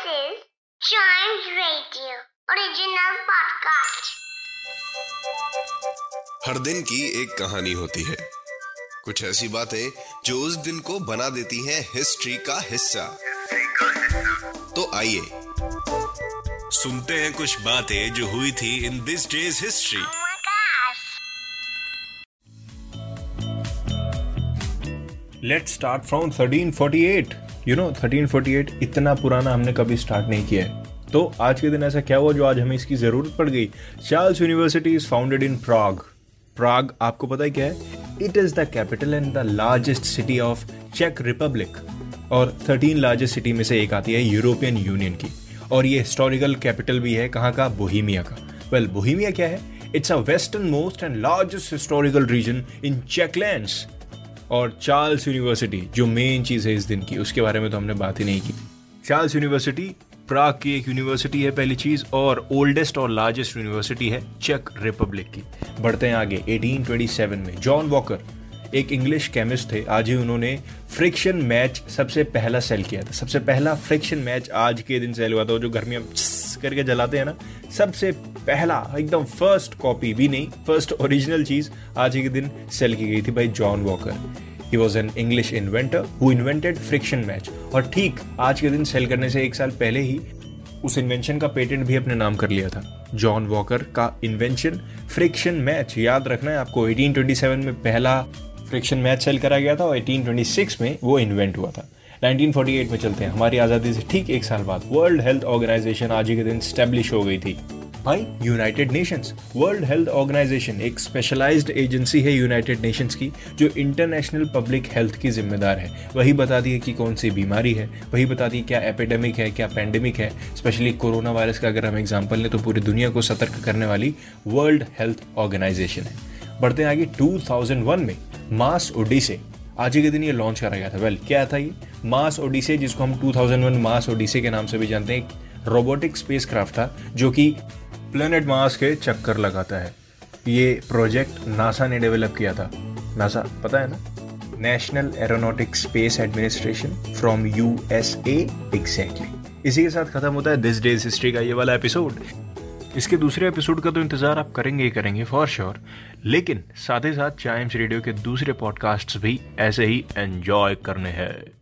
is Giant Radio original podcast. हर दिन की एक कहानी होती है कुछ ऐसी बातें जो उस दिन को बना देती हैं हिस्ट्री का हिस्सा तो आइए सुनते हैं कुछ बातें जो हुई थी in this day's history. Let's start from 1348 you know 1348 इतना पुराना हमने कभी स्टार्ट नहीं किया है। तो आज के दिन ऐसा क्या हुआ जो आज हमें इसकी ज़रूरत पड़ गई? Charles University is founded in Prague Prague आपको पता है क्या है? It is the capital and the largest city of check Republic और 13 लार्जेस्ट सिटी में से एक आती है यूरोपियन यूनियन की। और ये हिस्टोरिकल कैपिटल भी है कहाँ का? बोहीमिया का। वेल well, बोहीमिया क्या है? It's a westernmost and largest historical region in Czech lands और चार्ल्स यूनिवर्सिटी जो मेन चीज़ है इस दिन की, उसके बारे में तो हमने बात ही नहीं की। चार्ल्स यूनिवर्सिटी प्राग की एक यूनिवर्सिटी है पहली चीज़, और ओल्डेस्ट और लार्जेस्ट यूनिवर्सिटी है चेक रिपब्लिक की। बढ़ते हैं आगे 1827 में। जॉन वॉकर एक इंग्लिश केमिस्ट थे, आज ही उन्होंने फ्रिक्शन मैच सबसे पहला सेल किया था। सबसे पहला फ्रिक्शन मैच आज के दिन सेल हुआ था जो घर में हम करके जलाते हैं ना, सबसे पहला, एकदम फ़र्स्ट कॉपी भी नहीं फ़र्स्ट ओरिजिनल चीज़ आज के दिन सेल की गई थी by John Walker he was an English inventor who invented friction match और ठीक, आज के दिन सेल करने से एक साल पहले ही उस इन्वेंशन का पेटेंट भी अपने नाम कर लिया था. जॉन वॉकर का इन्वेंशन फ्रिक्शन मैच याद रखना है आपको 1827 में पहला फ्रिक्शन मैच सेल करा गया था और 1826 में वो इन्वेंट हुआ था. 1948 में चलते हैं. हमारी आज़ादी से ठीक एक साल बाद वर्ल्ड हेल्थ ऑर्गेनाइजेशन आज के दिन स्टेब्लिश हो गई थी. भाई United Nations World Health Organization एक स्पेशलाइज्ड एजेंसी है यूनाइटेड नेशंस की, जो इंटरनेशनल पब्लिक हेल्थ की जिम्मेदार है। वही बताती है कि कौन सी बीमारी है, वही बताती है क्या एपिडेमिक है, क्या पैंडेमिक है। स्पेशली कोरोना वायरस का अगर हम एग्ज़ाम्पल लें तो पूरी दुनिया को सतर्क करने वाली वर्ल्ड हेल्थ ऑर्गेनाइजेशन है। बढ़ते आगे 2001 में मास ओडिसे। आज के दिन ये लॉन्च करा गया था। वेल क्या था ये? मास ओडिसे, जिसको हम 2001 मास ओडिसे के नाम से भी जानते हैं रोबोटिक स्पेसक्राफ्ट था, जो कि प्लेनेट मार्स के चक्कर लगाता है। ये प्रोजेक्ट नासा ने डेवलप किया था। नासा पता है ना? National Aeronautic Space Administration from U S exactly इसी के साथ खत्म होता है दिस डेज़ हिस्ट्री का ये वाला एपिसोड इसके दूसरे एपिसोड का तो इंतज़ार आप करेंगे ही करेंगे फॉर श्योर लेकिन साथ ही साथ चाइम्स रेडियो के दूसरे पॉडकास्ट्स भी ऐसे ही एंजॉय करने हैं।